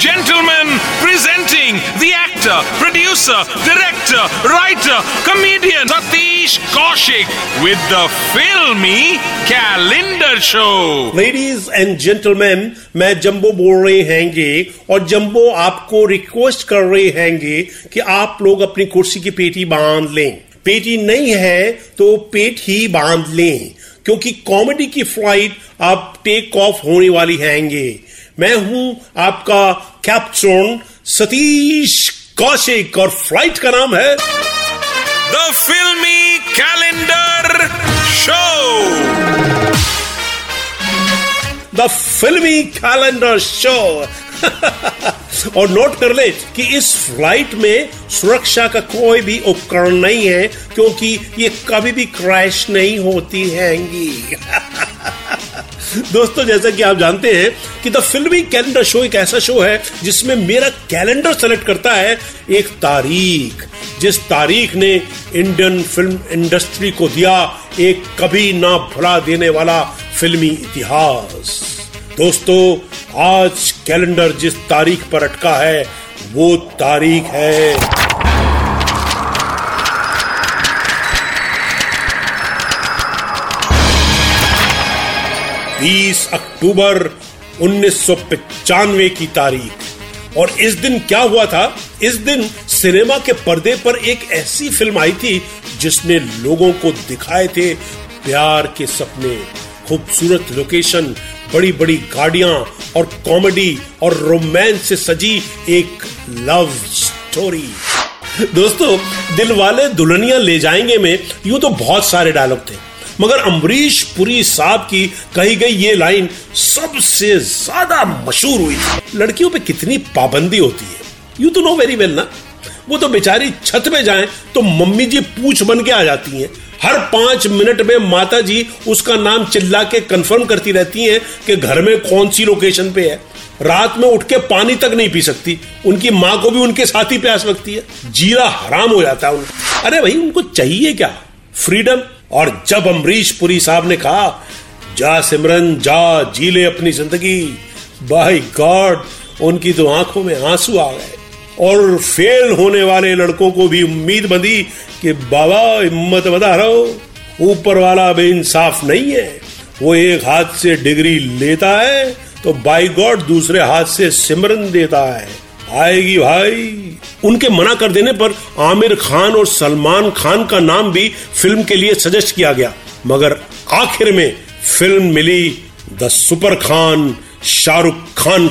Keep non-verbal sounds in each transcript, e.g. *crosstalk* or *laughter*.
gentlemen, presenting the actor, producer, director, writer, comedian Satish Kaushik with the filmy calendar show. Ladies and gentleman मैं jumbo बोल रहे हैंगे और jumbo आपको request कर रहे हैंगे कि आप लोग अपनी कुर्सी की पेटी बाँध लें पेटी नहीं है तो पेट ही बाँध लें क्योंकि कॉमेडी की फ़्लाइट अब टेक ऑफ़ होने वाली हैंगे मैं हूँ आपका कैप्टन सतीश कौशिक और फ़्लाइट का नाम है the filmy calendar show the filmy calendar show और नोट कर ले कि इस फ़्लाइट में सुरक्षा का कोई भी उपकरण नहीं है क्योंकि ये कभी भी क्रैश नहीं होती हैंगी। *laughs* दोस्तों, जैसा कि आप जानते हैं कि द फिल्मी कैलेंडर शो एक ऐसा शो है जिसमें मेरा कैलेंडर सेलेक्ट करता है एक तारीख। जिस तारीख ने इंडियन फ़िल्म इंडस्ट्री को दिया एक कभी ना भुला देने वाला फिल्मी इतिहास। दोस्तों, आज कैलेंडर जिस तारीख पर अटका है, वो तारीख है। बीस अक्टूबर उन्नीस की तारीख। और इस दिन क्या हुआ था? इस दिन सिनेमा के पर्दे पर एक ऐसी फ़िल्म आई थी, जिसने लोगों को दिखाए थे प्यार के सपने। खूबसूरत लोकेशन बड़ी बड़ी गाड़ियाँ और कॉमेडी और रोमांस से सजी एक लव स्टोरी। दोस्तों, दिल वाले दुल्हनिया ले जाएँगे में यूँ तो बहुत सारे डायलॉग थे। मगर अमरीश पुरी साहब की कही गई ये लाइन सबसे ज़्यादा मशहूर हुई थी। लड़कियों पे कितनी पाबंदी होती है। यू तो नो वेरी वेल ना। वो तो बेचारी छत पे जाए तो मम्मी जी पूछ बन के आ जाती हैं। हर पाँच मिनट में माता जी उसका नाम चिल्ला के कंफर्म करती रहती हैं कि घर में कौन सी लोकेशन पे है। रात में उठ के पानी तक नहीं पी सकती। उनकी माँ को भी उनके साथ ही प्यास लगती है। जीरा हराम हो जाता है उनको अरे भाई, उनको चाहिए क्या? फ्रीडम और जब अमरीश पुरी साहब ने कहा, जा सिमरन, जा जी ले अपनी ज़िंदगी बाय गॉड, उनकी तो आँखों में आँसू आ गए। और फेल होने वाले लड़कों को भी उम्मीद बंधी कि, बाबा, हिम्मत बता रहो ऊपर वाला भी इंसाफ नहीं है। वो एक हाथ से डिग्री लेता है तो बाई गॉड दूसरे हाथ से सिमरन देता है। आएगी भाई उनके मना कर देने पर आमिर खान और सलमान खान का नाम भी फ़िल्म के लिए सजेस्ट किया गया। मगर आखिर में फ़िल्म मिली द सुपर खान, शाहरुख खान।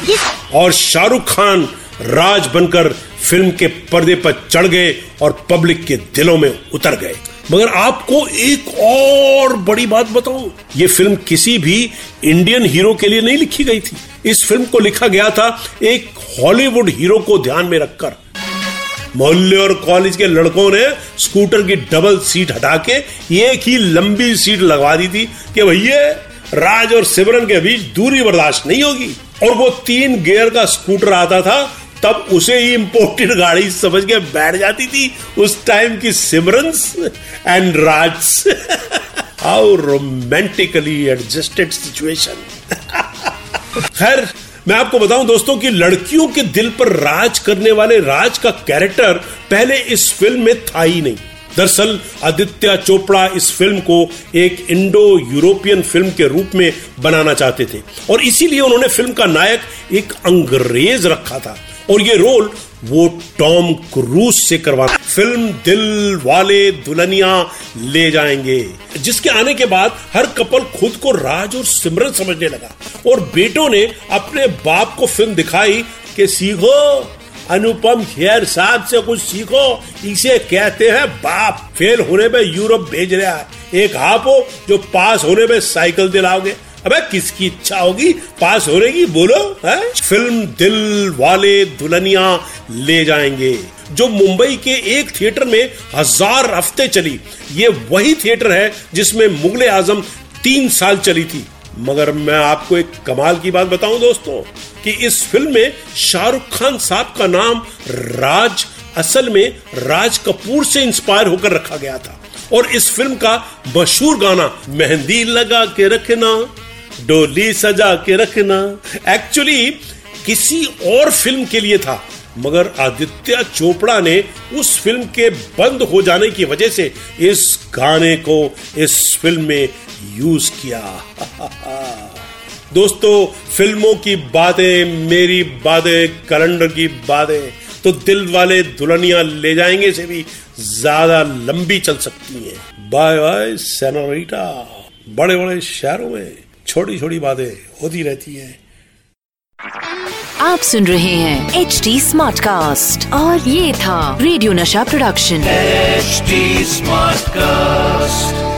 और शाहरुख खान राज बनकर फ़िल्म के पर्दे पर चढ़ गए और पब्लिक के दिलों में उतर गए। मगर आपको एक और बड़ी बात बताऊँ, ये फ़िल्म किसी भी इंडियन हीरो के लिए नहीं लिखी गई थी। इस फ़िल्म को लिखा गया था एक हॉलीवुड हीरो को ध्यान में रखकर। मोहल्ले और कॉलेज के लड़कों ने स्कूटर की डबल सीट हटा के एक ही लंबी सीट लगवा दी थी कि भैया, राज और सिमरन के बीच दूरी बर्दाश्त नहीं होगी। और वो तीन गियर का स्कूटर आता था, तब उसे ही इंपोर्टेड गाड़ी समझ के बैठ जाती थी। उस टाइम की Simran and Raj. How romantically adjusted situation खैर मैं आपको बताऊँ दोस्तों कि लड़कियों के दिल पर राज करने वाले राज का कैरेक्टर पहले इस फ़िल्म में था ही नहीं। दरअसल, आदित्य चोपड़ा इस फ़िल्म को एक इंडो यूरोपियन फ़िल्म के रूप में बनाना चाहते थे। और इसीलिए उन्होंने फ़िल्म का नायक एक अंग्रेज़ रखा था। और ये रोल वो टॉम क्रूज से करवा फ़िल्म दिल वाले दुल्हनिया ले जाएँगे, जिसके आने के बाद हर कपल खुद को राज और सिमरन समझने लगा और बेटों ने अपने बाप को फ़िल्म दिखाई कि सीखो, अनुपम खेर साहब से कुछ सीखो, इसे कहते हैं बाप। फेल होने पे यूरोप भेज रहा है। एक आप हो जो पास होने पे साइकिल दिलाओगे। अबे किसकी इच्छा होगी? पास हो रहेगी? बोलो, है? फ़िल्म दिल वाले दुल्हनिया ले जाएँगे। जो मुंबई के एक थिएटर में हज़ार हफ़्ते चली, ये वही थिएटर है जिसमें मुगले आज़म तीन साल चली थी। मगर मैं आपको एक कमाल की बात बताऊँ दोस्तों, कि इस फ़िल्म में शाहरुख खान साहब का नाम राज, असल में राज कपूर से इंस्पायर होकर रखा गया था। और इस फ़िल्म का मशहूर गाना, मेहंदी लगा के रखना। डोली सजा के रखना। एक्चुअली किसी और फ़िल्म के लिए था, मगर आदित्य चोपड़ा ने उस फ़िल्म के बंद हो जाने की वजह से इस गाने को इस फ़िल्म में यूज़ किया। *laughs* दोस्तों, फ़िल्मों की बातें, मेरी बातें कैलेंडर की बातें तो दिल वाले दुल्हनिया ले जाएँगे से भी ज़्यादा लंबी चल सकती हैं। बाय बाय सेनोरिटा बड़े बड़े शहरों में। छोटी छोटी बातें होती रहती हैं आप सुन रहे हैं एच डी स्मार्ट कास्ट और ये था radio Nasha production HD smart Smartcast.